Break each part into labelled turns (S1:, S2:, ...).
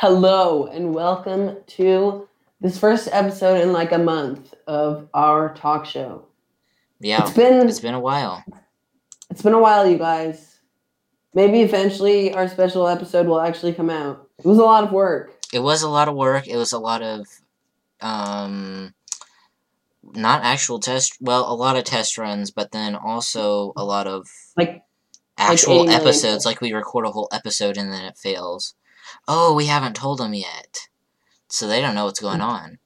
S1: Hello and welcome to this first episode in like a month of our talk show.
S2: Yeah,
S1: It's been
S2: it's been a while.
S1: it's been a while, you guys. Maybe eventually our special episode will actually come out. It was a lot of work.
S2: It was a lot of work. It was a lot of, um, not actual test. Well, a lot of test runs, but then also a lot of
S1: Like
S2: actual
S1: 80 million.
S2: episodes. Like we record a whole episode and then it fails. Oh, we haven't told them yet, so they don't know what's going on.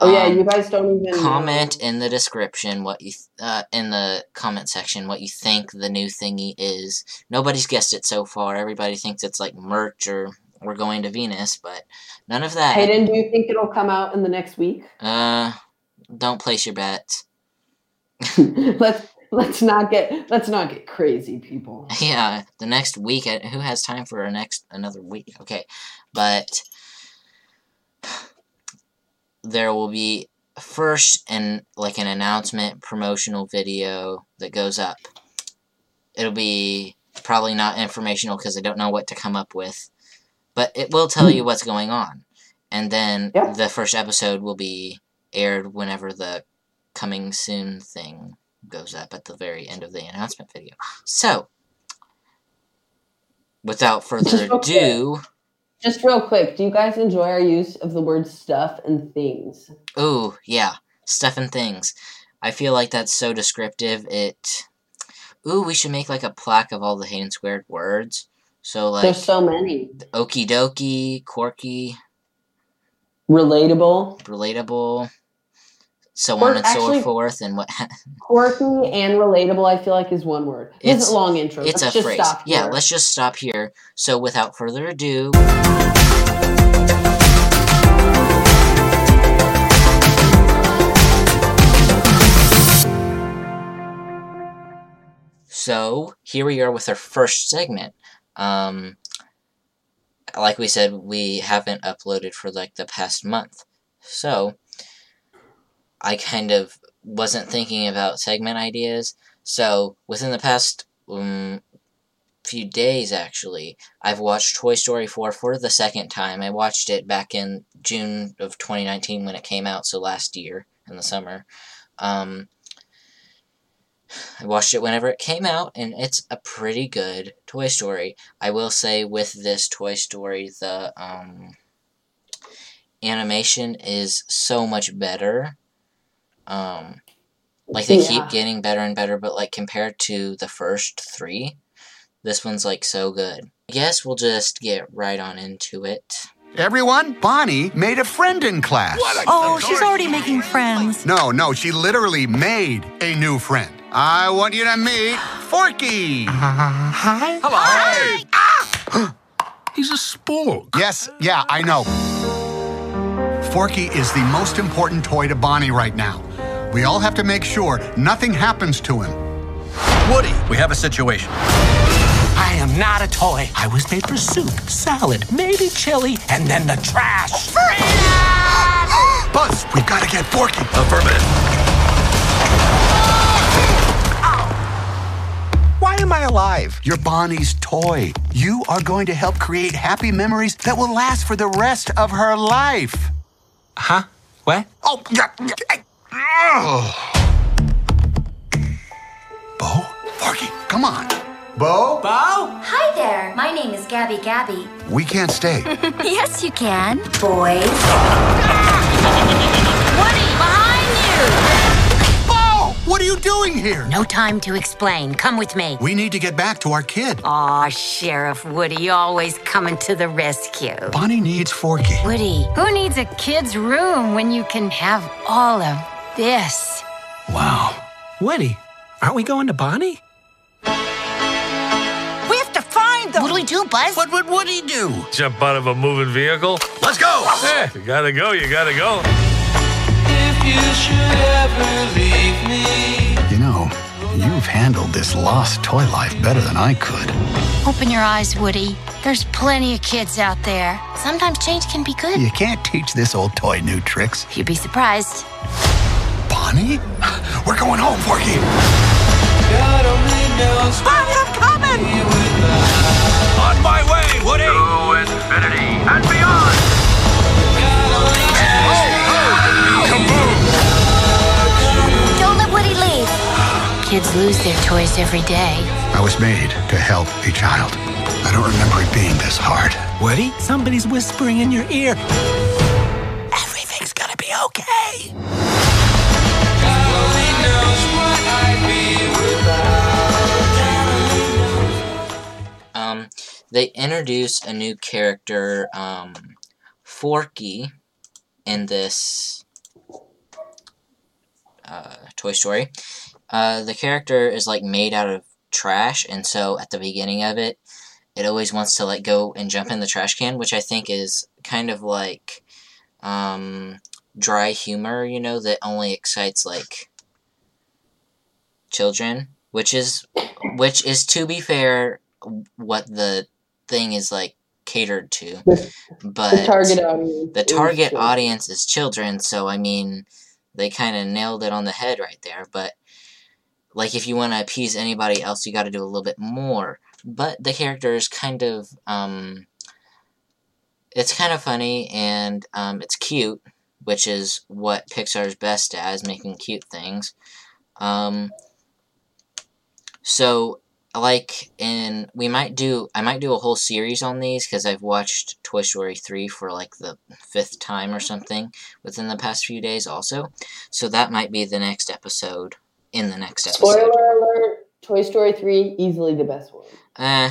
S1: oh yeah,
S2: Um,
S1: you guys don't even
S2: comment
S1: know.
S2: in the description what you th- uh, in the comment section what you think the new thingy is nobody's guessed it so far everybody thinks it's like merch or we're going to venus but none of that
S1: Hayden, do you think it'll come out in the next week?
S2: uh don't place your bets
S1: let's let's not get let's not get crazy, people.
S2: yeah the next week uh, who has time for a next another week okay but there will be first and like an announcement promotional video that goes up it'll be probably not informational because i don't know what to come up with but it will tell you what's going on and then
S1: Yeah.
S2: the first episode will be aired whenever the coming soon thing goes up at the very end of the announcement video so without further
S1: Just real quick.
S2: ado
S1: Just real quick, do you guys enjoy our use of the word stuff and things?
S2: Ooh, yeah. Stuff and things. I feel like that's so descriptive. It. Ooh, we should make like a plaque of all the Hayden Squared words. So, like,
S1: There's so many.
S2: okie dokie, quirky,
S1: Relatable,
S2: relatable, so on and so forth, and what.
S1: quirky, and relatable, I feel like is one word. It's,
S2: It's-
S1: a long intro.
S2: it's
S1: let's
S2: a phrase.
S1: stop
S2: Yeah, let's just stop here. So, without further ado. So here we are with our first segment. Um, like we said, we haven't uploaded for like the past month, so I kind of wasn't thinking about segment ideas. So within the past um, few days, actually, I've watched Toy Story 4 for the second time. I watched it back in June of 2019 when it came out, so last year in the summer. Um, I watched it whenever it came out, and it's a pretty good Toy Story. I will say, with this Toy Story, the um, animation is so much better. Um, like they
S1: Yeah.
S2: keep getting better and better, but like compared to the first three, this one's like so good. I guess we'll just get right on into it.
S3: Everyone, Bonnie made a friend in class.
S4: Oh, she's already making friends.
S3: No, no, she literally made a new friend. I want you to meet Forky.
S4: Hi. Hello.
S5: He's a spork.
S3: Yes, yeah, I know. Forky is the most important toy to Bonnie right now. We all have to make sure nothing happens to him.
S5: Woody, we have a situation.
S6: I am not a toy. I was made for soup, salad, maybe chili, and then the trash.
S3: Buzz, we've got to get Forky.
S5: Affirmative.
S3: Why am I alive? You're Bonnie's toy. You are going to help create happy memories that will last for the rest of her life.
S6: Huh? What?
S3: Oh, yeah. yeah, ugh. Bo? Forky, come on. Bo?
S6: Bo?
S7: Hi there. My name is Gabby Gabby.
S3: We can't stay.
S4: Yes, you can.
S7: Boys.
S4: Woody, behind you!
S3: Bo! What are you doing here?
S8: No time to explain. Come with me.
S3: We need to get back to our kid.
S8: Aw, Sheriff Woody, always coming to the rescue.
S3: Bonnie needs Forky.
S8: Woody, who needs a kid's room when you can have all of this?
S6: Wow. Woody, aren't we going to Bonnie?
S4: We have to find them.
S8: What do we do, Buzz?
S3: What would Woody do?
S5: Jump out of a moving vehicle. Let's go. Eh, you gotta go. You gotta go.
S3: If you should ever leave me. You know, you've handled this lost toy life better than I could.
S8: Open your eyes, Woody. There's plenty of kids out there. Sometimes change can be good.
S3: You can't teach this old toy new tricks.
S8: You'd be surprised.
S3: Bonnie? We're going home, Porky.
S4: God only knows I am coming!
S5: On my way, Woody!
S9: To infinity and beyond! Oh, oh. Kaboom! Don't let Woody leave.
S8: Kids lose their toys every day.
S3: I was made to help a child. I don't remember it being this hard.
S6: Woody, somebody's whispering in your ear. Everything's gonna be okay.
S2: Um, they introduce a new character, um, Forky, in this uh, Toy Story. Uh, the character is like made out of trash, and so at the beginning of it, it always wants to like go and jump in the trash can, which I think is kind of like um, dry humor, you know, that only excites like children, which is which is to be fair what the thing is like catered to. But
S1: the target audience.
S2: the
S1: is
S2: target
S1: children.
S2: audience is children, so I mean, they kind of nailed it on the head right there. But like, if you want to appease anybody else, you got to do a little bit more. But the character is kind of um, it's kind of funny and um, it's cute, which is what Pixar's best at, is making cute things. Um, so like in we might do I might do a whole series on these because I've watched Toy Story 3 for like the fifth time or something within the past few days also. So that might be the next episode in the next episode.
S1: Spoiler alert: Toy Story three easily the best one.
S2: Eh.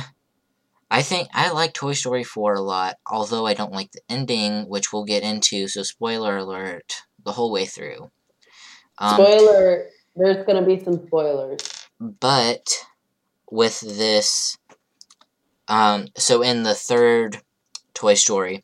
S2: I think I like Toy Story 4 a lot, although I don't like the ending, which we'll get into, so spoiler alert the whole way through. Um,
S1: Spoiler: There's gonna be some spoilers.
S2: But with this um so in the third toy story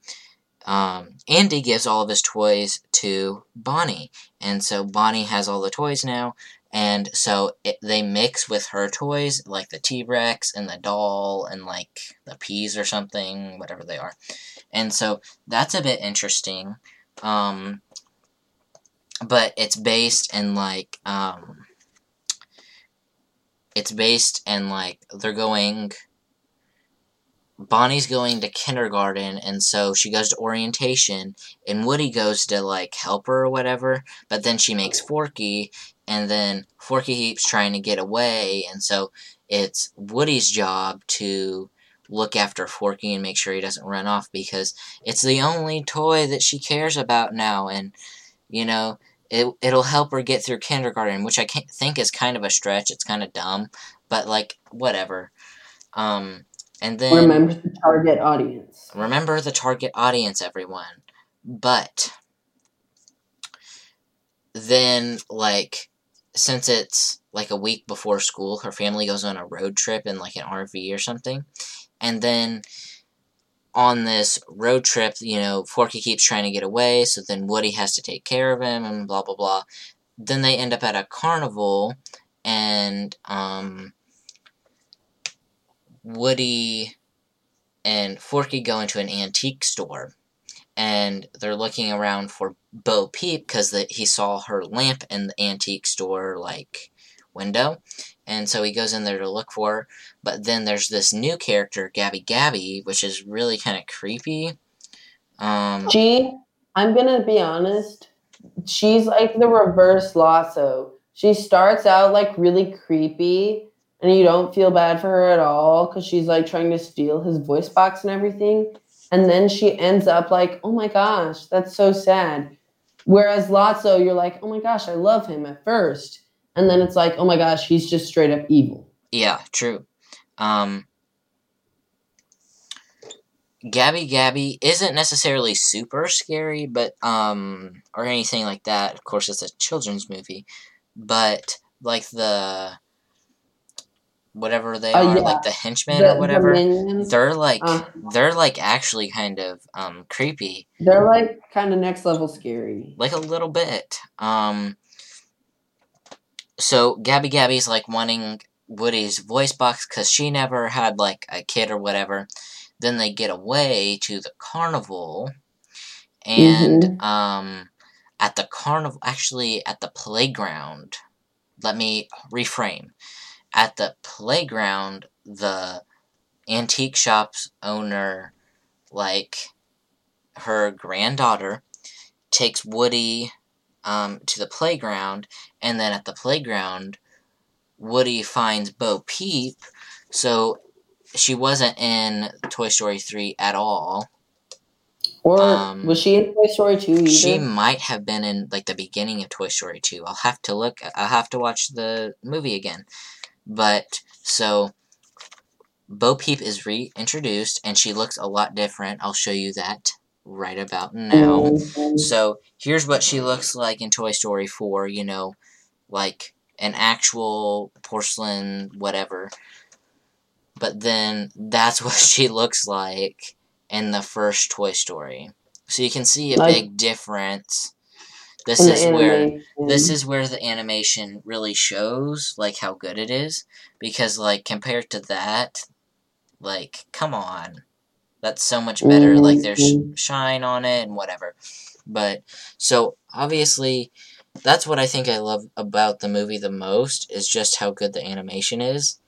S2: um andy gives all of his toys to bonnie. And so bonnie has all the toys now. And so it, they mix with her toys like the t-rex and the doll and like the peas or something whatever they are. And so that's a bit interesting. Um but it's based in like um it's based in like they're going Bonnie's going to kindergarten and so she goes to orientation and Woody goes to like help her or whatever, but then she makes Forky and then Forky keeps trying to get away and so it's Woody's job to look after Forky and make sure he doesn't run off because it's the only toy that she cares about now and you know it it'll help her get through kindergarten, which I can't think is kind of a stretch. It's kind of dumb, but like whatever. Um, and then
S1: Remember the target audience.
S2: remember the target audience, everyone. But then, like, since it's like a week before school, her family goes on a road trip in like an RV or something, and then on this road trip, you know, Forky keeps trying to get away, so then Woody has to take care of him and blah blah blah. Then they end up at a carnival and um Woody and Forky go into an antique store and they're looking around for Bo Peep because he saw her lamp in the antique store like window and so he goes in there to look for her but then there's this new character Gabby Gabby which is really kind of creepy um
S1: She, I'm gonna be honest. She's like the reverse Lotso. She starts out like really creepy, and you don't feel bad for her at all because she's like trying to steal his voice box and everything. And then she ends up like, oh my gosh, that's so sad. Whereas Lotso, you're like, oh my gosh, I love him at first. And then it's like, oh my gosh, he's just straight up evil.
S2: Yeah, true. Um, Gabby Gabby isn't necessarily super scary, but um, or anything like that. Of course, it's a children's movie, but like the whatever they
S1: Oh,
S2: are,
S1: yeah.
S2: like the henchmen
S1: The-
S2: or whatever.
S1: minions,
S2: They're like
S1: Uh.
S2: they're like actually kind of um creepy,
S1: they're like kind of next level scary.
S2: like a little bit. Um, so Gabby Gabby's like wanting Woody's voice box because she never had like a kid or whatever. Then they get away to the carnival, and um, at the carnival, actually at the playground. Let me reframe. At the playground, the antique shop's owner, like her granddaughter, takes Woody um, to the playground, and then at the playground, Woody finds Bo Peep, so she wasn't in Toy Story 3 at all.
S1: Or
S2: Um,
S1: was she in Toy Story 2 either?
S2: She might have been in like the beginning of Toy Story 2. I'll have to look I'll have to watch the movie again. But so Bo Peep is reintroduced and she looks a lot different. I'll show you that right about now.
S1: Mhm.
S2: So here's what she looks like in Toy Story 4, you know, like an actual porcelain whatever. But then that's what she looks like in the first Toy Story. So you can see a
S1: Like-
S2: big difference. This is where this is where the animation really shows like how good it is because like compared to that like come on that's so much better like there's shine on it and whatever. But so obviously that's what i think i love about the movie the most is just how good the animation is.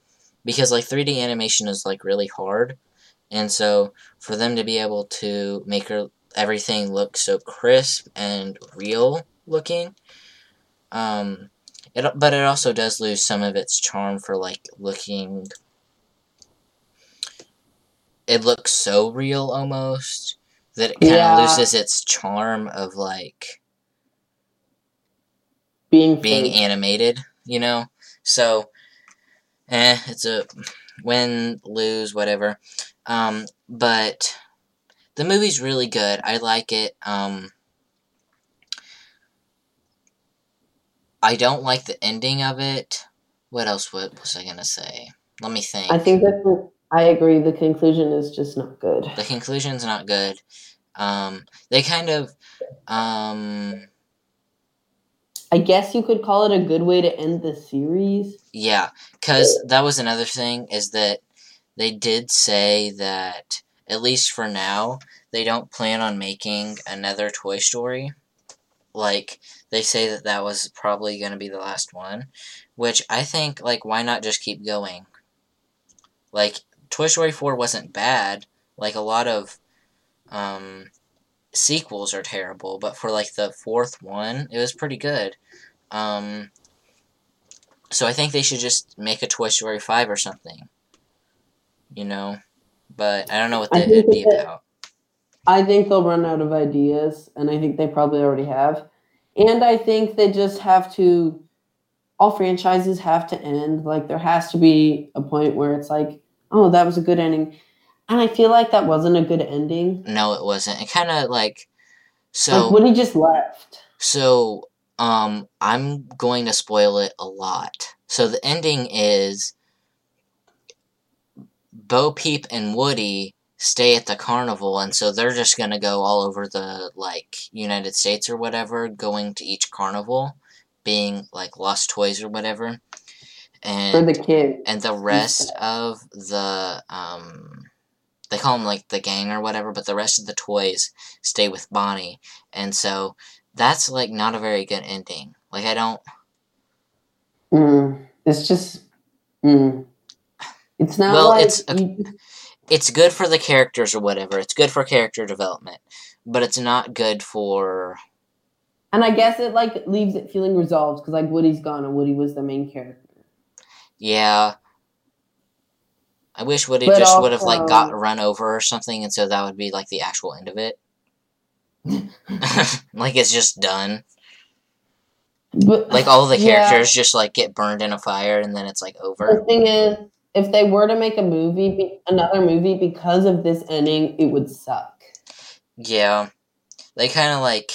S2: Because like 3d animation is like really hard. And so for them to be able to make her, everything look so crisp and real looking um it, but it also does lose some of its charm for like looking it looks so real almost that it kind of
S1: Yeah.
S2: loses its charm of like
S1: being
S2: being
S1: fake.
S2: animated, you know? So, eh, it's a win, lose, whatever. Um, but the movie's really good. I like it. Um, I don't like the ending of it. What else what was I gonna say? Let me think.
S1: I think that the- I agree. The conclusion is just not good.
S2: the conclusion's not good. Um, they kind of, um,
S1: I guess you could call it a good way to end the series.
S2: Yeah, because that was another thing is that they did say that at least for now they don't plan on making another Toy Story. Like they say that that was probably going to be the last one, which I think like why not just keep going? Like Toy Story 4 wasn't bad. Like a lot of um sequels are terrible, but for like the fourth one, it was pretty good. Um so I think they should just make a Toy Story 5 or something. You know? But I don't know what that would be
S1: that-
S2: about.
S1: I think they'll run out of ideas, and I think they probably already have. And I think they just have to. All franchises have to end. Like there has to be a point where it's like, oh, that was a good ending, and I feel like that wasn't a good ending.
S2: No, it wasn't. It kind of like so
S1: like Woody just left.
S2: so um I'm going to spoil it a lot. So the ending is Bo Peep and Woody stay at the carnival and so they're just going to go all over the like United States or whatever going to each carnival being like lost toys or whatever. And
S1: For the kid.
S2: and the rest of the um they call them like the gang or whatever but the rest of the toys stay with bonnie and so that's like not a very good ending like i don't
S1: Mm, it's just. Mm. It's not
S2: Well,
S1: like
S2: it's-
S1: you-
S2: it's good for the characters or whatever it's good for character development but it's not good for
S1: and I guess it like leaves it feeling resolved because like Woody's gone and Woody was the main character.
S2: Yeah i wish woody
S1: But
S2: just would have like got run over or something and so that would be like the actual end of it like it's just done
S1: But
S2: like all the
S1: Yeah.
S2: characters just like get burned in a fire and then it's like over.
S1: The thing is, if they were to make a movie, another movie because of this ending, it would suck.
S2: Yeah. They kind of like.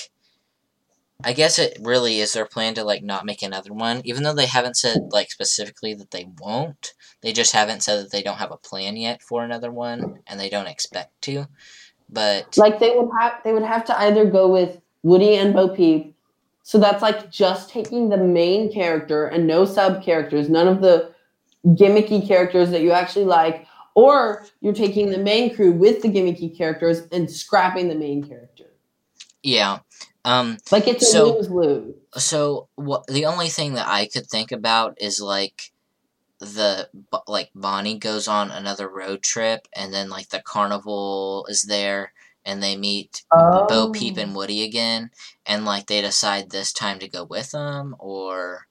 S2: I guess it really is their plan to like not make another one, even though they haven't said like specifically that they won't. They just haven't said that they don't have a plan yet for another one, and they don't expect to. But
S1: Like they would have, they would have to either go with Woody and Bo Peep. So that's like just taking the main character and no sub characters, none of the gimmicky characters that you actually like, or you're taking the main crew with the gimmicky characters and scrapping the main character.
S2: Yeah, um,
S1: Like it's a
S2: So-
S1: lose lose.
S2: so what? The only thing that I could think about is like the like Bonnie goes on another road trip, and then like the carnival is there, and they meet
S1: Oh.
S2: Bo Peep and Woody again, and like they decide this time to go with them, or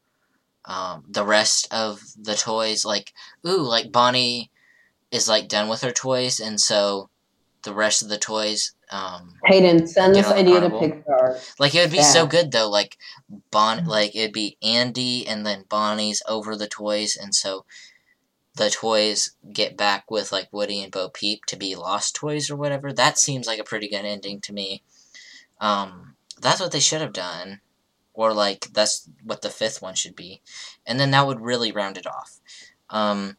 S2: um, the rest of the toys. Like, ooh, like Bonnie is like done with her toys, and so the rest of the toys. Um,
S1: Hayden, send this idea to Pixar.
S2: like it would be so good though. Like Bon, like it'd be Andy and then Bonnie's over the toys, and so the toys get back with like Woody and Bo Peep to be lost toys or whatever. That seems like a pretty good ending to me. Um, that's what they should have done, or like that's what the fifth one should be, and then that would really round it off. Um,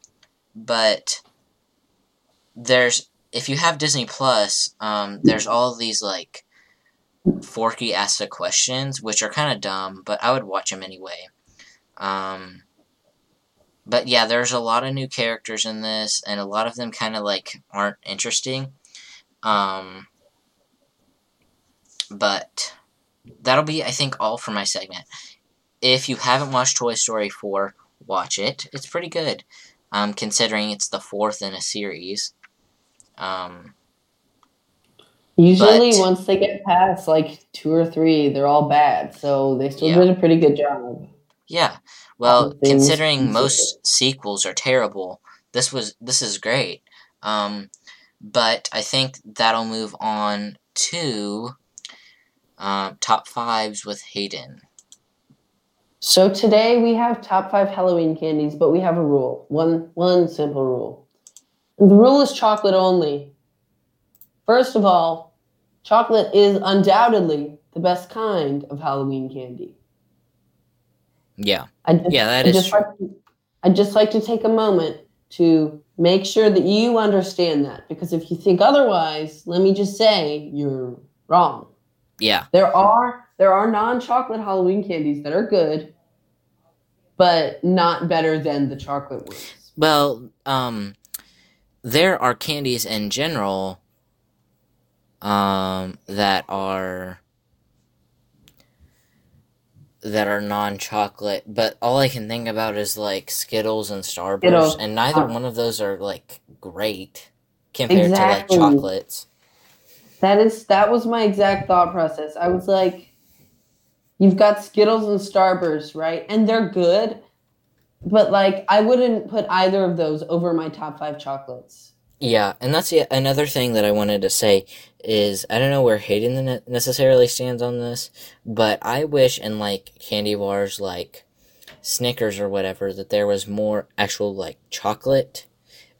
S2: but there's if you have Disney Plus, um, there's all these like Forky asked the questions, which are kind of dumb, but I would watch them anyway. Um, but yeah, there's a lot of new characters in this, and a lot of them kind of like aren't interesting. Um, but that'll be, I think, all for my segment. If you haven't watched Toy Story 4, watch it. It's pretty good, um, considering it's the fourth in a series. Um,
S1: Usually,
S2: But-
S1: once they get past like two or three, they're all bad. So they still
S2: Yeah.
S1: did a pretty good job.
S2: Yeah. Well, considering most sequels are terrible, this was this is great. Um, but I think that'll move on to um, top fives with Hayden.
S1: So today we have top five Halloween candies, but we have a rule. One one simple rule. The rule is chocolate only. First of all, chocolate is undoubtedly the best kind of Halloween candy.
S2: Yeah.
S1: I just,
S2: Yeah, that
S1: I
S2: is
S1: just
S2: true.
S1: Like to, I'd just like to take a moment to make sure that you understand that. Because if you think otherwise, let me just say you're wrong.
S2: Yeah.
S1: There are there are non-chocolate Halloween candies that are good, but not better than the chocolate ones.
S2: Well, um, there are candies in general um, that are that are non-chocolate, but all I can think about is like Skittles and Starburst,
S1: Skittles.
S2: and neither one of those are like great compared
S1: Exactly.
S2: to like chocolates.
S1: That is that was my exact thought process. I was like, you've got Skittles and Starburst, right? And they're good, but like I wouldn't put either of those over my top five chocolates.
S2: Yeah, and that's yet another thing that I wanted to say is I don't know where Hayden necessarily stands on this, but I wish in like candy bars like Snickers or whatever that there was more actual like chocolate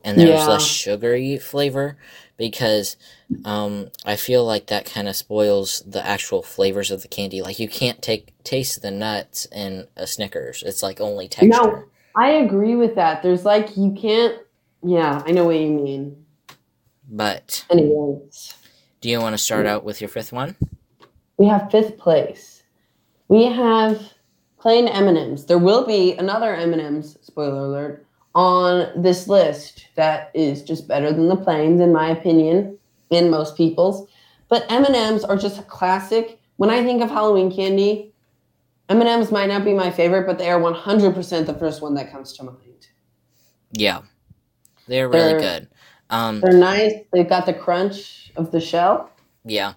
S2: and there was less sugary flavor because um, I feel like that kind of spoils the actual flavors of the candy. Like you can't take taste the nuts in a Snickers. It's like only texture.
S1: No, I agree with that. There's like you can't. Yeah, I know what you mean.
S2: But
S1: Anyways,
S2: do you want to start out with your fifth one?
S1: we have fifth place. We have plain M and M's. There will be another M and M's. Spoiler alert on this list that is just better than the plains, in my opinion, in most people's. But M and M's are just a classic. When I think of Halloween candy, M and M's might not be my favorite, but they are 100% the first one that comes to mind.
S2: Yeah, they're really
S1: They're-
S2: good. Um,
S1: They're nice. They've got the crunch of the shell.
S2: yeah,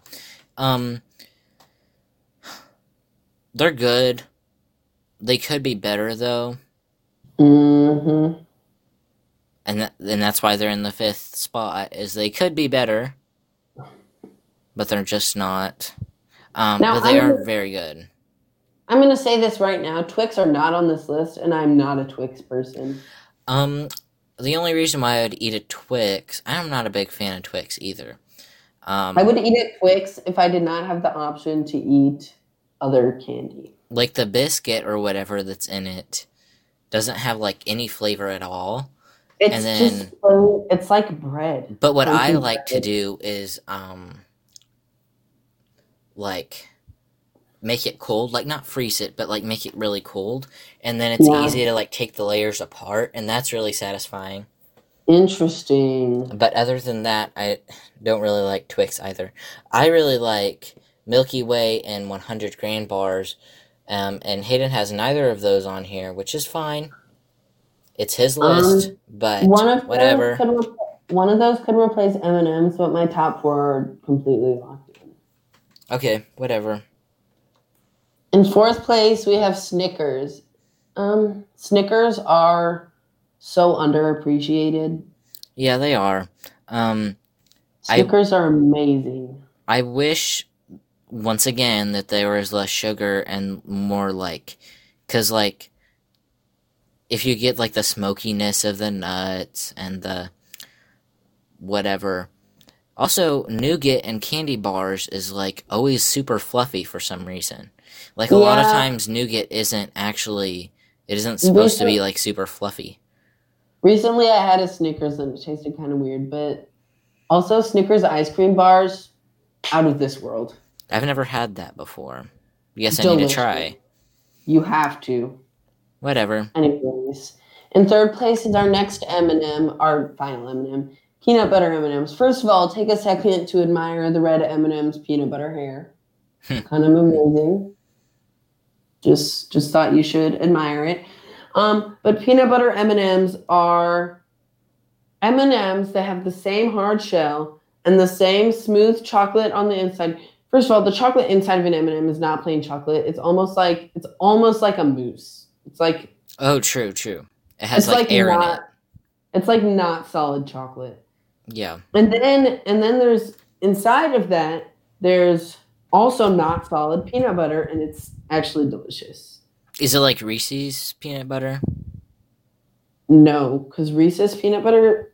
S2: um, they're good. They could be better though,
S1: Mm-hmm.
S2: and that, and that's why they're in the fifth spot. Is they could be better, but they're just not. Um,
S1: Now,
S2: but they
S1: I'm-
S2: are very good.
S1: I'm going to say this right now. Twix are not on this list, and I'm not a Twix person.
S2: Um, the only reason why I would eat a Twix, I'm not a big fan of Twix either. Um,
S1: I would eat a Twix if I did not have the option to eat other candy.
S2: like the biscuit or whatever that's in it doesn't have like any flavor at all.
S1: It's
S2: And then-
S1: just it's like bread.
S2: But what I like to do is um like make it cold, like not freeze it, but like make it really cold, and then it's
S1: Yeah.
S2: easy to like take the layers apart and that's really satisfying.
S1: Interesting.
S2: But other than that, I don't really like Twix either. I really like Milky Way and 100 Grand bars. Um, and Hayden has neither of those on here, which is fine. It's his list, but
S1: Um, One of
S2: whatever.
S1: Those could re- one of those could replace M and M's, but my top four are completely in.
S2: Okay, whatever.
S1: In fourth place, we have Snickers. Um, Snickers are so underappreciated.
S2: Yeah, they are. Um, I-
S1: Snickers are amazing.
S2: I wish once again that there was less sugar and more like, cause like, if you get like the smokiness of the nuts and the whatever. Also, nougat and candy bars is like always super fluffy for some reason. Like a lot of times, nougat isn't actually it isn't supposed to be like super fluffy.
S1: Recently, I had a Snickers and it tasted kind of weird, but also Snickers ice cream bars, out of this world.
S2: I've never had that before. Yes, I need to try.
S1: You have to.
S2: Whatever.
S1: Anyways, in third place is our next M&M, our final M&M, peanut butter M&Ms. First of all, take a second to admire the red M&Ms peanut butter hair.
S2: Hmm.
S1: kind of amazing. Just just thought you should admire it. Um, but peanut butter M&Ms are M&Ms that have the same hard shell and the same smooth chocolate on the inside. First of all, the chocolate inside of an M&M is not plain chocolate. It's almost like it's almost like a mousse. It's like
S2: Oh, true, true. It has
S1: it's
S2: like, air in it.
S1: It's like not solid chocolate.
S2: Yeah.
S1: And then and then there's inside of that there's also not solid peanut butter and it's actually delicious.
S2: Is it like Reese's peanut butter?
S1: No, because Reese's peanut butter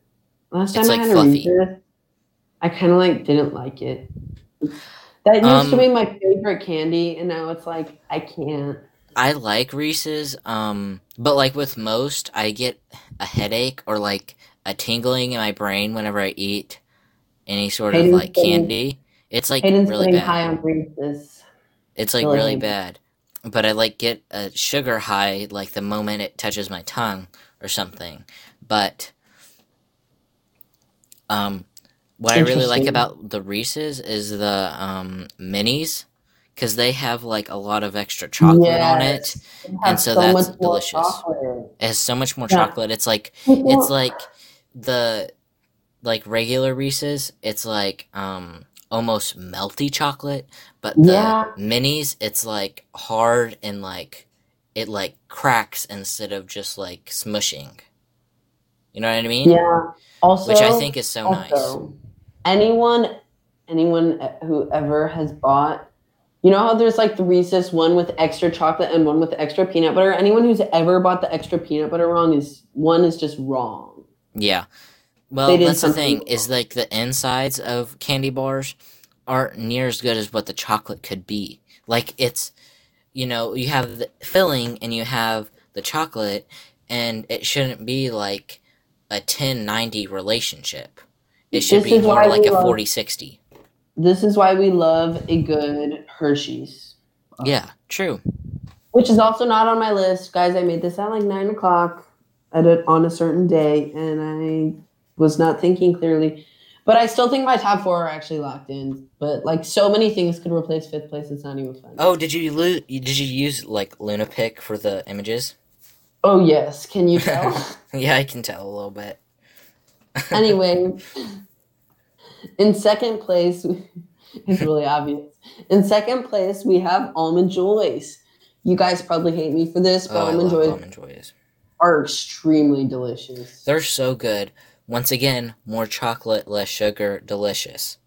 S1: last time
S2: It's,
S1: I
S2: like,
S1: had
S2: fluffy.
S1: a Reese's, I kind of like didn't like it. That used to
S2: Um,
S1: be my favorite candy, and now it's like I can't.
S2: I like Reese's, um, but like with most, I get a headache or like a tingling in my brain whenever I eat any sort of like candy. It's like
S1: Hayden's
S2: really bad.
S1: high on Reese's.
S2: It's like
S1: Really
S2: really bad. But I like get a sugar high like the moment it touches my tongue or something. But um what I really like about the Reese's is the um minis cuz they have like a lot of extra chocolate on it.
S1: Yes. It has
S2: so that's delicious.
S1: chocolate.
S2: It has so much more
S1: Yeah.
S2: chocolate. It's like it's like the like regular Reese's, it's like um almost melty chocolate, but the
S1: Yeah.
S2: minis it's like hard and like it like cracks instead of just like smushing. You know what I mean?
S1: Yeah. Also,
S2: Which I think is so nice.
S1: anyone, anyone who ever has bought, you know how there's like the Reese's one with extra chocolate and one with extra peanut butter. Anyone who's ever bought the extra peanut butter wrong is one is just wrong.
S2: Yeah. Well, that's the thing is like the insides of candy bars aren't near as good as what the chocolate could be. Like it's, you know, you have the filling and you have the chocolate, and it shouldn't be like a 10-90 relationship. It should
S1: This
S2: be more like a
S1: love-
S2: 40-60.
S1: This is why we love a good Hershey's,
S2: Yeah, true.
S1: which is also not on my list, guys. I made this at like nine o'clock at a, on a certain day, and I was not thinking clearly. But I still think my top four are actually locked in. But like so many things could replace fifth place. It's not even fun.
S2: Oh, did you lo- did you use like Lunapic for the images?
S1: Oh yes, can you tell?
S2: yeah, I can tell a little bit.
S1: anyway, in second place, it's really obvious. In second place, we have almond joys. You guys probably hate me for this, but
S2: Oh, I
S1: almond joys
S2: almond joys.
S1: Are extremely delicious.
S2: They're so good. Once again, more chocolate, less sugar, delicious.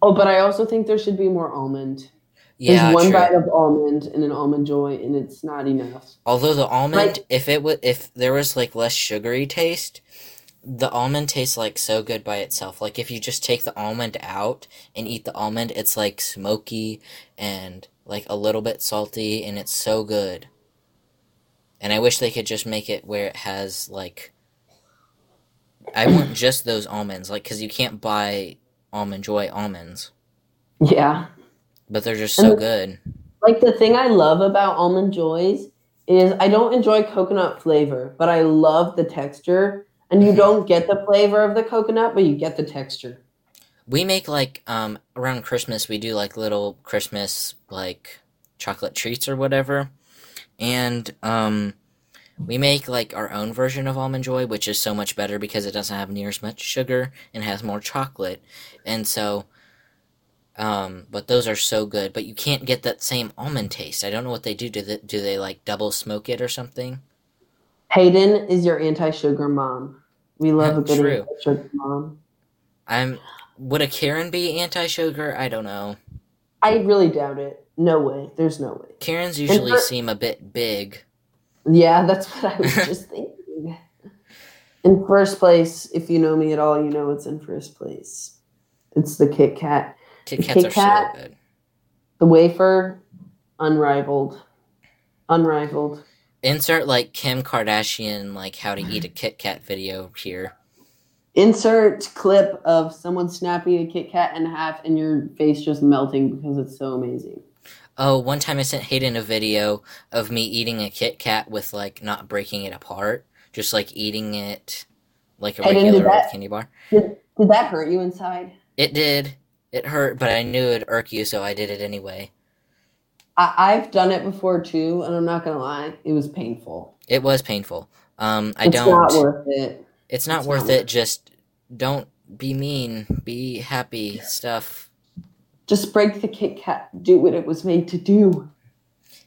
S1: Oh, but I also think there should be more almond.
S2: Yeah,
S1: There's one
S2: true.
S1: bite of almond and an almond joy, and it's not enough.
S2: Although the almond,
S1: Like-
S2: if it would, if there was like less sugary taste, the almond tastes like so good by itself. Like if you just take the almond out and eat the almond, it's like smoky and like a little bit salty, and it's so good. And I wish they could just make it where it has like. I want just those almonds, like, cause you can't buy almond joy almonds,
S1: Yeah.
S2: but they're just so
S1: the-
S2: good.
S1: Like the thing I love about almond joys is I don't enjoy coconut flavor, but I love the texture. And you don't get the flavor of the coconut, but you get the texture.
S2: We make like um around Christmas we do like little Christmas like chocolate treats or whatever. And um we make like our own version of almond joy, which is so much better because it doesn't have near as much sugar and has more chocolate. And so um but those are so good, but you can't get that same almond taste. I don't know what they do. Do they, do they like double smoke it or something?
S1: Hayden is your anti-sugar mom. We love
S2: Uh,
S1: a good
S2: true.
S1: anti-sugar mom.
S2: I'm. Would a Karen be anti-sugar? I don't know.
S1: I really doubt it. No way. There's no way.
S2: Karens usually
S1: for-
S2: seem a bit big.
S1: Yeah, that's what I was just thinking. In first place, if you know me at all, you know it's in first place. It's the Kit Kat.
S2: Kit Kats
S1: Kit
S2: are
S1: Kat-
S2: so good.
S1: The wafer, unrivaled. Unrivaled.
S2: Insert like Kim Kardashian like how to eat a Kit Kat video here.
S1: Insert clip of someone snapping a Kit Kat in half and your face just melting because it's so amazing.
S2: Oh, one time I sent Hayden a video of me eating a Kit Kat with like not breaking it apart, just like eating it like a
S1: Hayden,
S2: regular
S1: that-
S2: candy bar.
S1: Did, did that hurt you inside?
S2: It did. It hurt, but I knew it'd irk you, so I did it anyway.
S1: I, I've done it before too, and I'm not gonna lie, it was painful.
S2: It was painful. Um, I
S1: it's
S2: don't.
S1: It's not worth it.
S2: it's not
S1: it's
S2: worth
S1: not
S2: it.
S1: worth
S2: Just don't be mean. Be happy. Stuff.
S1: Just break the Kit Kat. Do what it was made to do.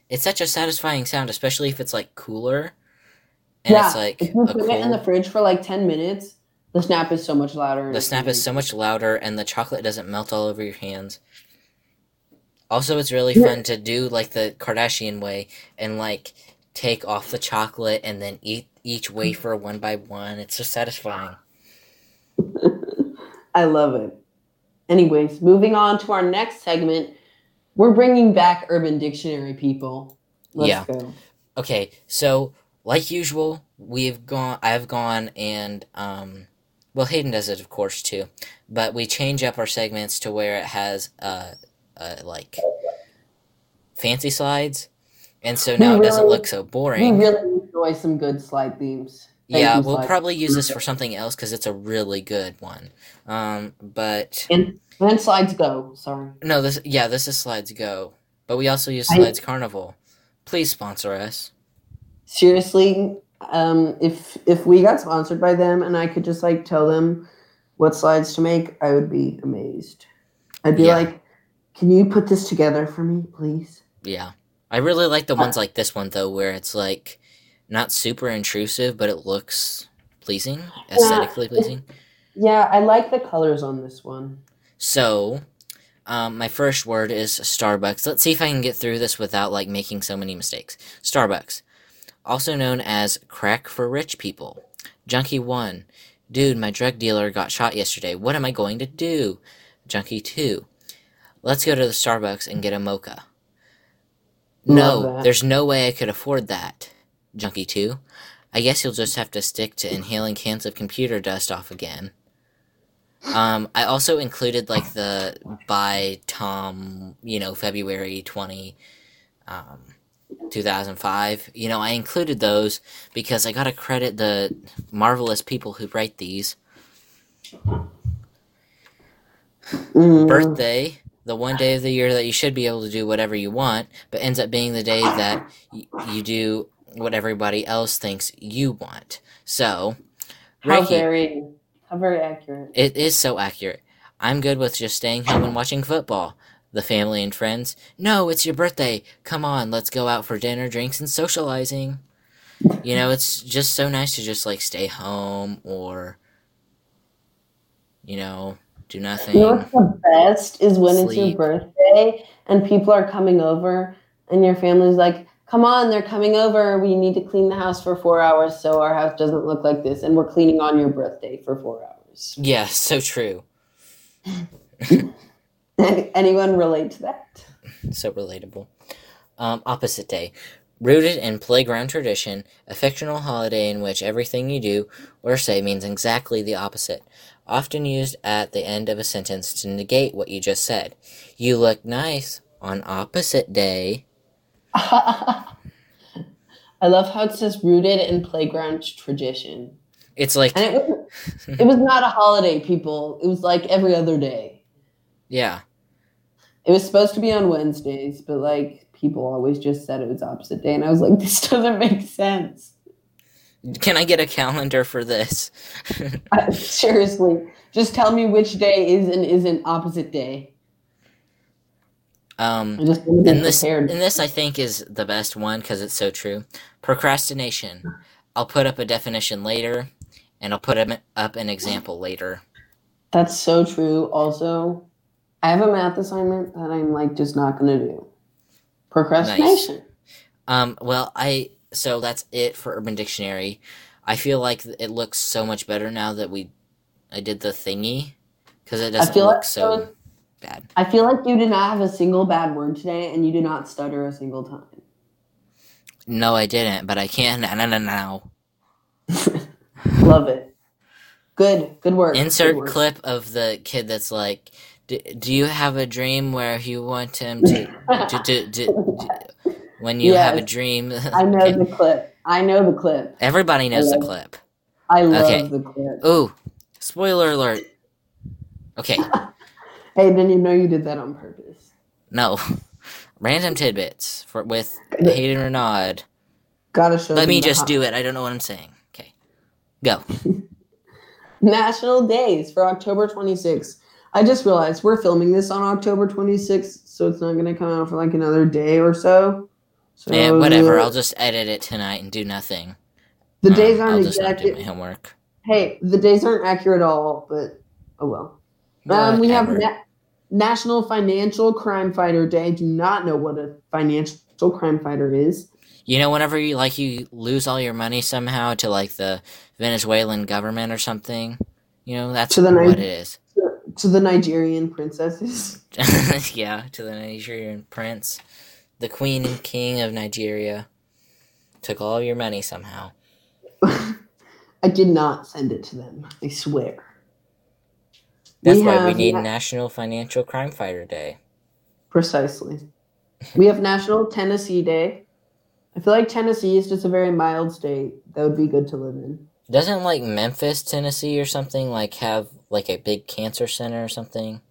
S2: It's such a satisfying sound, especially if it's like cooler. And
S1: yeah,
S2: it's like
S1: if you put it in the fridge for like ten minutes, the snap is so much louder.
S2: The snap is so much louder, and the chocolate doesn't melt all over your hands. Also, it's really
S1: Yeah.
S2: fun to do like the Kardashian way and like take off the chocolate and then eat each wafer one by one. It's so satisfying.
S1: I love it. Anyways, moving on to our next segment, we're bringing back Urban Dictionary people. Let's
S2: Yeah.
S1: go.
S2: Okay, so like usual, we've gone. I've gone and um, well, Hayden does it of course too, but we change up our segments to where it has uh, uh like fancy slides, and so now it doesn't look so boring.
S1: We really enjoy some good slide themes.
S2: Yeah, we'll
S1: slide.
S2: probably use this for something else because it's a really good one. Um, but
S1: and and slides go. Sorry.
S2: no, this yeah, this is Slides Go, but we also use
S1: I-
S2: Slides Carnival. Please sponsor us.
S1: Seriously, um, if if we got sponsored by them and I could just like tell them what slides to make, I would be amazed. I'd be
S2: Yeah.
S1: like, "Can you put this together for me, please?"
S2: Yeah. I really like the ones like this one though, where it's like not super intrusive, but it looks pleasing, aesthetically pleasing.
S1: Yeah, I like the colors on this one.
S2: So, um, my first word is Starbucks. Let's see if I can get through this without like making so many mistakes. Starbucks, also known as crack for rich people. Junkie one, dude, my drug dealer got shot yesterday. What am I going to do? Junkie two, let's go to the Starbucks and get a mocha.
S1: Love
S2: No,
S1: that.
S2: there's no way I could afford that. Junkie 2. I guess you'll just have to stick to inhaling cans of computer dust off again. Um, I also included like the by Tom, you know, February 20, um, 2005. You know, I included those because I gotta credit the marvelous people who write these.
S1: Mm.
S2: birthday, the one day of the year that you should be able to do whatever you want, but ends up being the day that y- you do what everybody else thinks you want. So,
S1: How very, how very accurate.
S2: it is so accurate. I'm good with just staying home and watching football. The family and friends, no, it's your birthday. Come on, let's go out for dinner, drinks, and socializing. You know, it's just so nice to just like stay home or, you know, do nothing.
S1: You know what's the best is when it's your birthday and people are coming over and your family's like, come on, they're coming over. We need to clean the house for four hours so our house doesn't look like this. And we're cleaning on your birthday for four hours.
S2: Yeah, so true.
S1: Anyone relate to that?
S2: so relatable. Um, opposite day. Rooted in playground tradition, a fictional holiday in which everything you do or say means exactly the opposite, often used at the end of a sentence to negate what you just said. You look nice on opposite day.
S1: I love how it says rooted in playground tradition.
S2: It's like,
S1: And it was, it was not a holiday, people. It was like every other day.
S2: yeah,
S1: It was supposed to be on Wednesdays, but like people always just said it was opposite day. And I was like, this doesn't make sense.
S2: can I get a calendar for this?
S1: Seriously, just tell me which day is and isn't opposite day.
S2: Um,
S1: I just want to be
S2: and this
S1: prepared.
S2: and this I think is the best one because it's so true. Procrastination, I'll put up a definition later, and I'll put up an example later.
S1: That's so true. Also, I have a math assignment that I'm like just not gonna do. Procrastination.
S2: Um, well, I so that's it for Urban Dictionary. I feel like it looks so much better now that we I did the thingy because it doesn't look
S1: like
S2: so bad.
S1: I feel like you did not have a single bad word today, and you did not stutter a single time.
S2: No, I didn't, but I can now. now, now.
S1: Love it. Good. Good work.
S2: Insert
S1: Good work.
S2: clip of the kid that's like, "D- "Do you have a dream where you want him to, to, to, to, to when you have a dream?"
S1: I know
S2: Okay.
S1: the clip. I know the clip.
S2: Everybody knows the clip.
S1: I love
S2: Okay.
S1: the clip.
S2: Ooh, spoiler alert. Okay,
S1: Hey, then you know you did that on purpose.
S2: no, random tidbits for with Hayden Renaud.
S1: Gotta show.
S2: Let me just
S1: hot-
S2: do it. I don't know what I'm saying. Okay, go.
S1: National Days for October 26th. I just realized we're filming this on October 26th, so it's not gonna come out for like another day or so. So
S2: Yeah, whatever. I'll just edit it tonight and do nothing.
S1: the
S2: Um,
S1: days
S2: I'll
S1: aren't
S2: just not do my homework.
S1: Hey, the days aren't accurate at all, but oh well. Um, we have Na- National Financial Crime Fighter Day. I do not know what a financial crime fighter is.
S2: You know, whenever you like you lose all your money somehow to like the Venezuelan government or something, you know that's
S1: To the
S2: what
S1: Ni-
S2: it is.
S1: To the Nigerian princesses.
S2: yeah, to the Nigerian prince, the queen and king of Nigeria, took all your money somehow.
S1: I did not send it to them. I swear.
S2: That's
S1: We
S2: why we
S1: have
S2: need
S1: na-
S2: National Financial Crime Fighter Day.
S1: Precisely. We have National Tennessee Day. I feel like Tennessee is just a very mild state that would be good to live in.
S2: Doesn't like Memphis, Tennessee, or something like have like a big cancer center or something?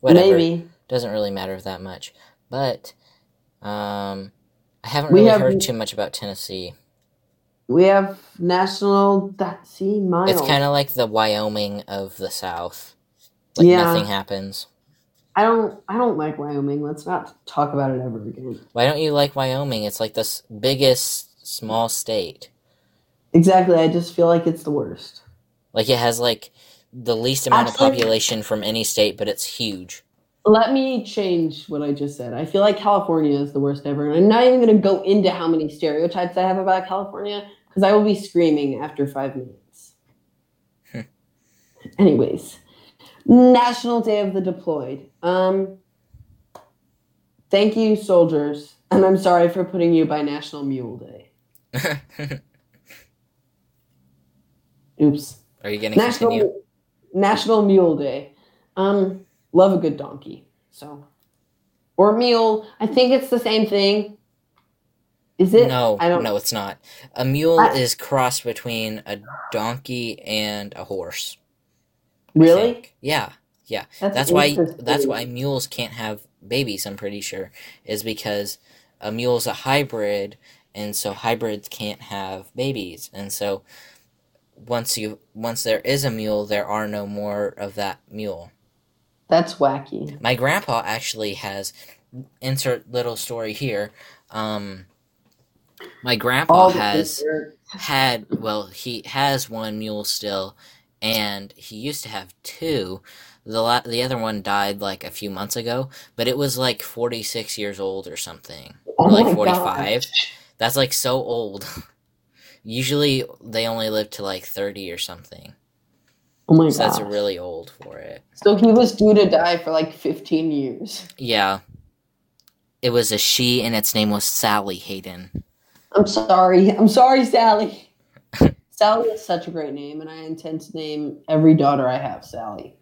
S2: Whatever.
S1: Maybe.
S2: Doesn't really matter that much. But um I haven't really
S1: have-
S2: heard too much about Tennessee.
S1: We have National that see mild.
S2: It's kind of like the Wyoming of the South. Like
S1: Yeah.
S2: nothing happens.
S1: I don't I don't like Wyoming. Let's not talk about it ever again.
S2: Why don't you like Wyoming? It's like the s- biggest small state.
S1: Exactly. I just feel like it's the worst.
S2: Like it has like the least amount
S1: Actually-
S2: of population from any state, but it's huge.
S1: Let me change what I just said. I feel like California is the worst ever. And I'm not even going to go into how many stereotypes I have about California because I will be screaming after five minutes.
S2: Hmm.
S1: Anyways, National Day of the Deployed. Um, thank you, soldiers. And I'm sorry for putting you by National Mule Day. Oops.
S2: Are you gonna
S1: National
S2: continue?
S1: National Mule Day. Um, love a good donkey. So, or mule. I think it's the same thing. Is it?
S2: No,
S1: I don't.
S2: no, it's not. A mule
S1: I-
S2: is crossed between a donkey and a horse.
S1: Really?
S2: think. Yeah, yeah.
S1: That's
S2: That's why. That's why mules can't have babies. I'm pretty sure is because a mule's a hybrid, and so hybrids can't have babies, and so once you once there is a mule, there are no more of that mule.
S1: That's wacky.
S2: My grandpa actually has insert little story here. Um, my grandpa has had well he has one mule still and he used to have two. The la- the other one died like a few months ago but it was like 46 years old or something.
S1: Oh
S2: like 45
S1: gosh.
S2: that's like so old. Usually they only live to like 30 or something.
S1: Oh my
S2: so that's really old for it.
S1: So he was due to die for like 15 years.
S2: yeah. It was a she and its name was sally hayden.
S1: I'm sorry. I'm sorry, Sally. Sally is such a great name, and I intend to name every daughter I have Sally.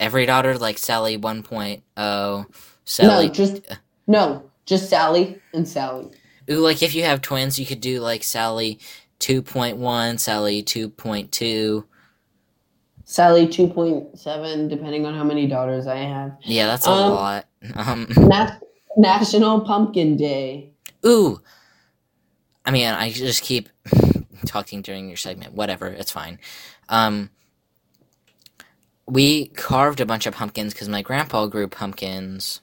S2: every daughter like sally 1.0 sally
S1: No, just no, just Sally and Sally.
S2: Ooh, like if you have twins, you could do like Sally 2.1, Sally 2.2.
S1: Sally 2.7, depending on how many daughters I have.
S2: Yeah, that's a
S1: Um,
S2: lot. Um,
S1: Nat- National Pumpkin Day.
S2: ooh. I mean, I just keep talking during your segment. Whatever, it's fine. Um, we carved a bunch of pumpkins because my grandpa grew pumpkins.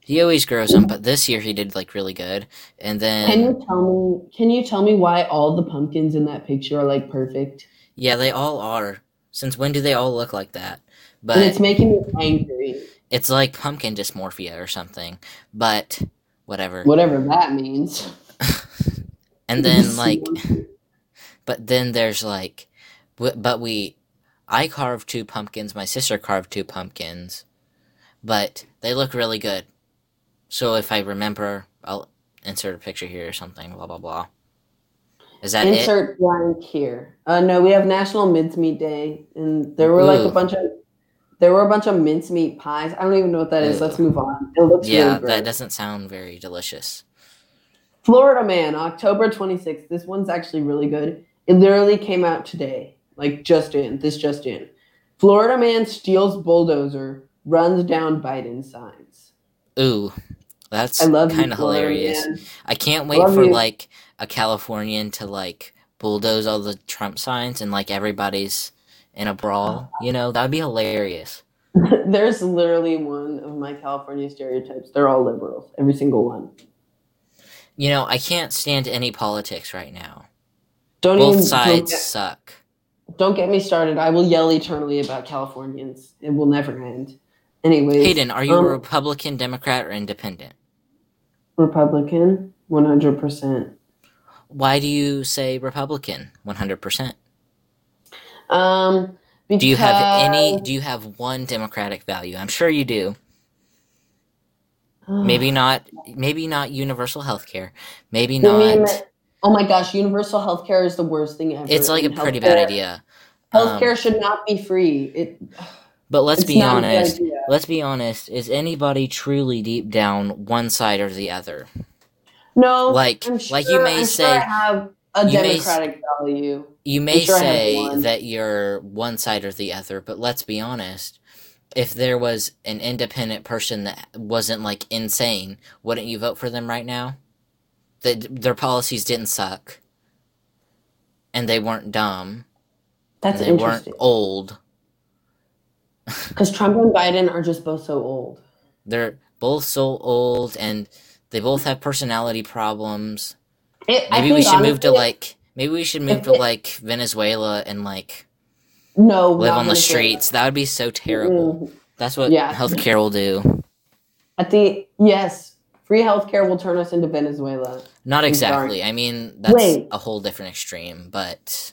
S2: He always grows them, but this year he did like really good. And then
S1: Can you tell me? Can you tell me why all the pumpkins in that picture are like perfect?
S2: yeah, they all are. Since when do they all look like that? But
S1: and it's making me angry.
S2: it's like pumpkin dysmorphia or something. But whatever.
S1: Whatever that means.
S2: And then like but then there's like but we I carved two pumpkins, my sister carved two pumpkins. But they look really good. So if I remember, I'll insert a picture here or something, blah blah blah. Is that it?
S1: Insert blank here. Uh, no, we have National Mincemeat Day, and there were like a bunch of there were a bunch of mincemeat pies. I don't even know what that is.
S2: Ooh.
S1: Let's move on. It looks
S2: Yeah,
S1: really
S2: that doesn't sound very delicious.
S1: Florida Man, October 26th. This one's actually really good. It literally came out today, like just in. This just in. Florida Man steals bulldozer, runs down Biden signs.
S2: Ooh, that's
S1: I love you,
S2: kind of hilarious.
S1: Man.
S2: I can't wait for
S1: you.
S2: like a Californian to like bulldoze all the Trump signs and like everybody's in a brawl. You know, that'd be hilarious.
S1: There's literally one of my California stereotypes. They're all liberals, every single one.
S2: You know, I can't stand any politics right now.
S1: Don't
S2: Both
S1: even
S2: sides
S1: Don't get,
S2: suck.
S1: don't get me started. I will yell eternally about Californians. It will never end. Anyways,
S2: Hayden, are you
S1: um,
S2: a Republican, Democrat, or Independent?
S1: Republican? One hundred percent.
S2: Why do you say Republican? One hundred percent.
S1: Um, because,
S2: Do you have any? Do you have one Democratic value? I'm sure you do. Maybe not. Maybe not universal health care. Maybe not.
S1: Oh my gosh, universal health care is the worst thing ever.
S2: It's like a
S1: and
S2: pretty bad idea. Um,
S1: Healthcare should not be free. It
S2: But let's be
S1: not a good
S2: honest. Let's be honest. Is anybody truly deep down one side or the other?
S1: no,
S2: Like-
S1: I'm
S2: like you may
S1: I'm
S2: say-
S1: sure I have a
S2: you may
S1: value.
S2: You may
S1: sure
S2: say that you're one side or the other, but let's be honest. If there was an independent person that wasn't like insane, wouldn't you vote for them right now? That their policies didn't suck, and they weren't dumb,
S1: That's
S2: they weren't old.
S1: because Trump and Biden are just both so old.
S2: They're both so old, and they both have personality problems.
S1: It,
S2: Maybe we should move to like maybe we should move to
S1: it-
S2: like Venezuela and like
S1: no
S2: live on the
S1: Venezuela.
S2: streets. That would be so terrible.
S1: Mm.
S2: That's what
S1: Yeah.
S2: healthcare will do.
S1: At the yes, free healthcare will turn us into Venezuela.
S2: Not exactly. I mean, that's
S1: Wait.
S2: a whole different extreme, but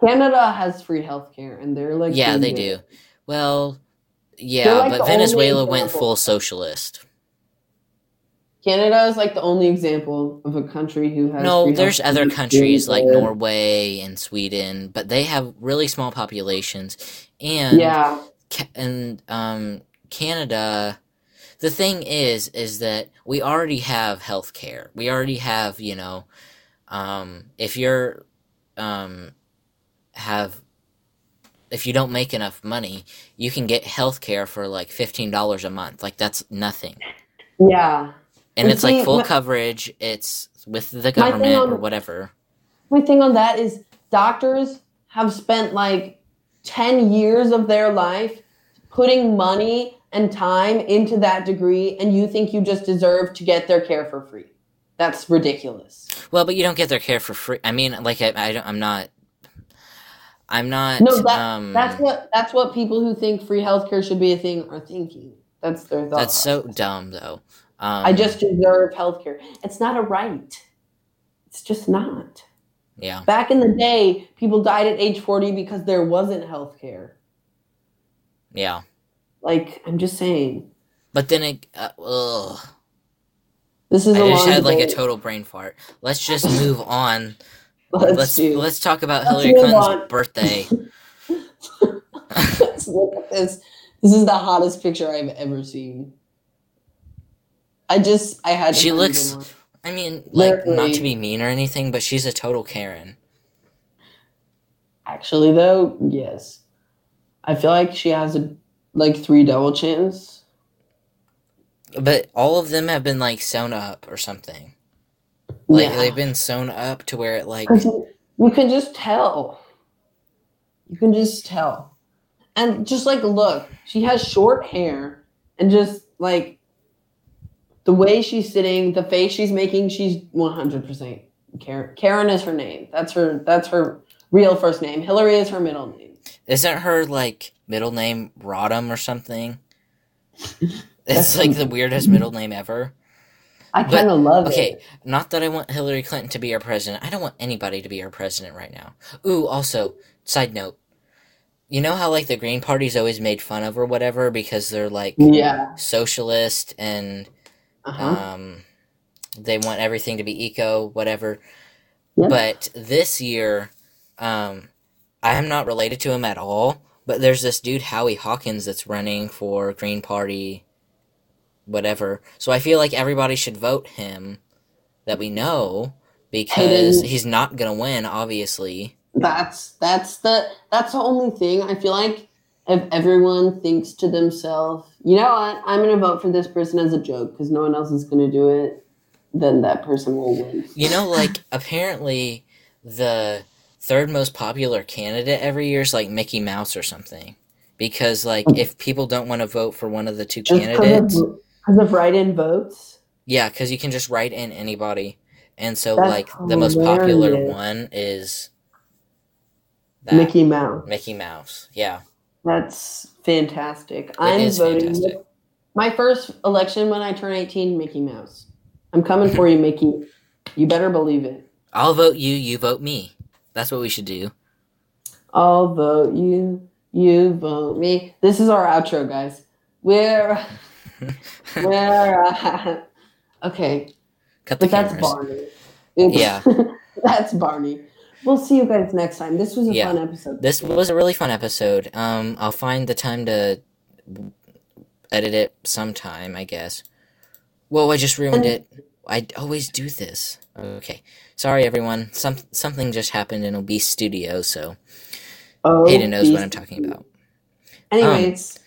S1: Canada has free healthcare, and they're like
S2: yeah, they do. Well, yeah,
S1: like
S2: but Venezuela went full socialist.
S1: Canada is like the only example of a country who has.
S2: No, there's other countries like. Norway and Sweden, but they have really small populations. And
S1: Yeah,
S2: Ca- and um, Canada, the thing is, is that we already have health care. We already have, you know, um, if you're, um, have, if you don't make enough money, you can get health care for like fifteen dollars a month. Like that's nothing,
S1: yeah.
S2: and
S1: And
S2: it's like full
S1: my-
S2: coverage. It's with the government
S1: on-
S2: or whatever.
S1: My thing on that is doctors have spent like ten years of their life putting money and time into that degree, and you think you just deserve to get their care for free? That's ridiculous.
S2: Well, but you don't get their care for free. I mean, like I, I don't, I'm not. I'm not.
S1: No, that,
S2: um,
S1: that's what that's what people who think free healthcare should be a thing are thinking. That's their thought.
S2: That's so dumb, though. Um,
S1: I just deserve healthcare. It's not a right. It's just not.
S2: yeah.
S1: Back in the day, people died at age 40 because there wasn't healthcare.
S2: Yeah.
S1: Like, I'm just saying.
S2: But then it, uh, ugh.
S1: This is
S2: I
S1: a
S2: just had like a total brain fart. Let's just move on.
S1: Let's,
S2: Let's
S1: do.
S2: let's talk about
S1: Let's
S2: Hillary Clinton's
S1: on.
S2: birthday.
S1: Let's look at this. This is the hottest picture I've ever seen. I just, I had to
S2: She looks- I mean, like not to be mean or anything, but she's a total Karen.
S1: Actually, though, yes. I feel like she has a, like three double chins.
S2: But all of them have been like sewn up or something. Like
S1: Yeah.
S2: they've been sewn up to where it like
S1: you, can just tell. You can just tell. And just like look, she has short hair and just like the way she's sitting, the face she's making, she's 100% Karen. Karen is her name. That's her that's her real first name. Hillary is her middle name.
S2: Isn't her like middle name Rodham or something? It's like the weirdest middle name ever.
S1: I kind of love
S2: Okay,
S1: it.
S2: not that I want Hillary Clinton to be our president. I don't want anybody to be our president right now. Ooh, also, side note. You know how like the Green Party's always made fun of or whatever because they're like
S1: Yeah.
S2: socialist and
S1: Uh-huh.
S2: um they want everything to be eco whatever.
S1: Yeah.
S2: But this year um I am not related to him at all, but there's this dude Howie Hawkins that's running for Green Party whatever. So I feel like everybody should vote him that we know because
S1: Hayden-
S2: he's not going to win obviously.
S1: That's that's the that's the only thing. I feel like if everyone thinks to themselves, you know what, I'm gonna vote for this person as a joke because no one else is gonna do it, then that person will win.
S2: You know like apparently the third most popular candidate every year is like Mickey Mouse or something. Because like if people don't want to vote for one of the two
S1: Just
S2: candidates,
S1: because of write-in votes.
S2: yeah, cuz you can just write in anybody. And so
S1: That's
S2: like the most popular one is that
S1: Mickey Mouse.
S2: Mickey Mouse. Yeah.
S1: That's fantastic. I'm
S2: is
S1: voting.
S2: fantastic.
S1: My first election when I turn 18, Mickey Mouse. I'm coming for you, Mickey. You better believe it.
S2: I'll vote you, you vote me. That's what we should do.
S1: I'll vote you. You vote me. This is our outro, guys. We're we're uh, okay,
S2: Cut the
S1: but that's. Barney. Oops.
S2: Yeah.
S1: that's Barney. We'll see you guys next time. This was a
S2: Yeah.
S1: fun episode.
S2: This was a really fun episode. Um, I'll find the time to edit it sometime, I guess. Whoa, I just ruined it. I always do this. Okay. Sorry, everyone. Some something just happened in OBS Studio, so
S1: oh,
S2: Hayden knows what. I'm talking about.
S1: Anyways,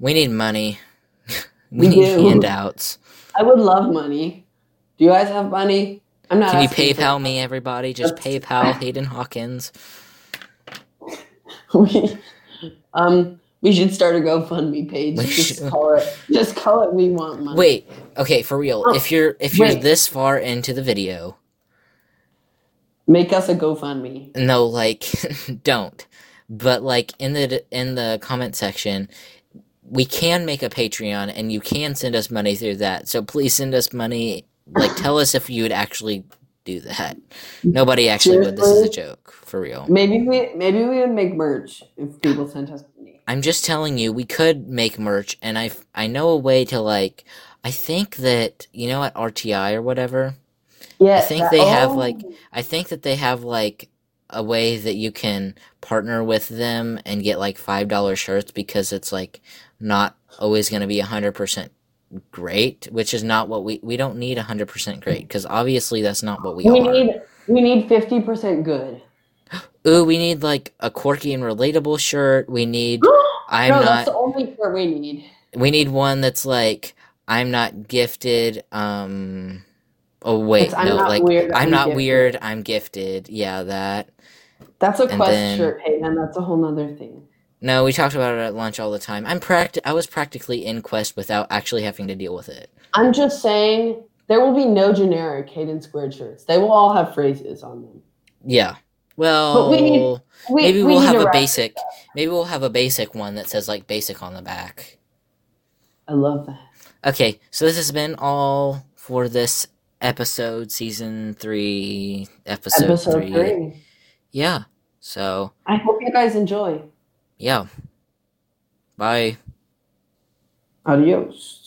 S2: We need money. we need
S1: do.
S2: handouts.
S1: I would love money. Do you guys have money? I'm not.
S2: Can you PayPal me, everybody? Just PayPal Hayden Hawkins.
S1: we, um, we should start a GoFundMe page. Just call it. Just call it. We want money.
S2: Wait, okay, for real.
S1: Oh,
S2: If you're if you're
S1: wait.
S2: this far into the video,
S1: Make us a GoFundMe.
S2: No, like don't. But like in the in the comment section, we can make a Patreon and you can send us money through that. So please send us money. Like tell us if you would actually do that. Nobody actually would. This is a joke, for real.
S1: Maybe we maybe we would make merch if people sent us.
S2: I'm just telling you, we could make merch and I I know a way to like I think that you know at RTI or whatever,
S1: Yeah,
S2: I think
S1: that-
S2: they have
S1: oh,
S2: like I think that they have like a way that you can partner with them and get like five dollar shirts because it's like not always going to be a hundred percent great, which is not what we we don't need a hundred percent great because obviously that's not what we,
S1: we
S2: are.
S1: need we need fifty percent good.
S2: Ooh, we need like a quirky and relatable shirt. We need I'm
S1: no,
S2: not
S1: that's the only shirt we need.
S2: we need one that's like I'm not gifted. Um. Oh wait,
S1: It's I'm
S2: no,
S1: not
S2: like
S1: weird,
S2: I'm,
S1: I'm
S2: not
S1: gifted.
S2: weird. I'm gifted. Yeah, that.
S1: That's a
S2: And
S1: quest
S2: then-
S1: shirt, Hayden. That's a whole nother thing.
S2: No, we talked about it at lunch all the time. I'm pract. I was practically in Quest without actually having to deal with it.
S1: I'm just saying there will be no generic Hayden squared shirts. They will all have phrases on them.
S2: Yeah. Well,
S1: we need- We,
S2: maybe
S1: we
S2: we'll have a basic. Maybe we'll have a basic one that says like basic on the back.
S1: I love that.
S2: Okay, so this has been all for this episode, season three, episode,
S1: Episode
S2: three.
S1: three.
S2: Yeah. So
S1: I hope you guys enjoy.
S2: yeah. Bye.
S1: Adios.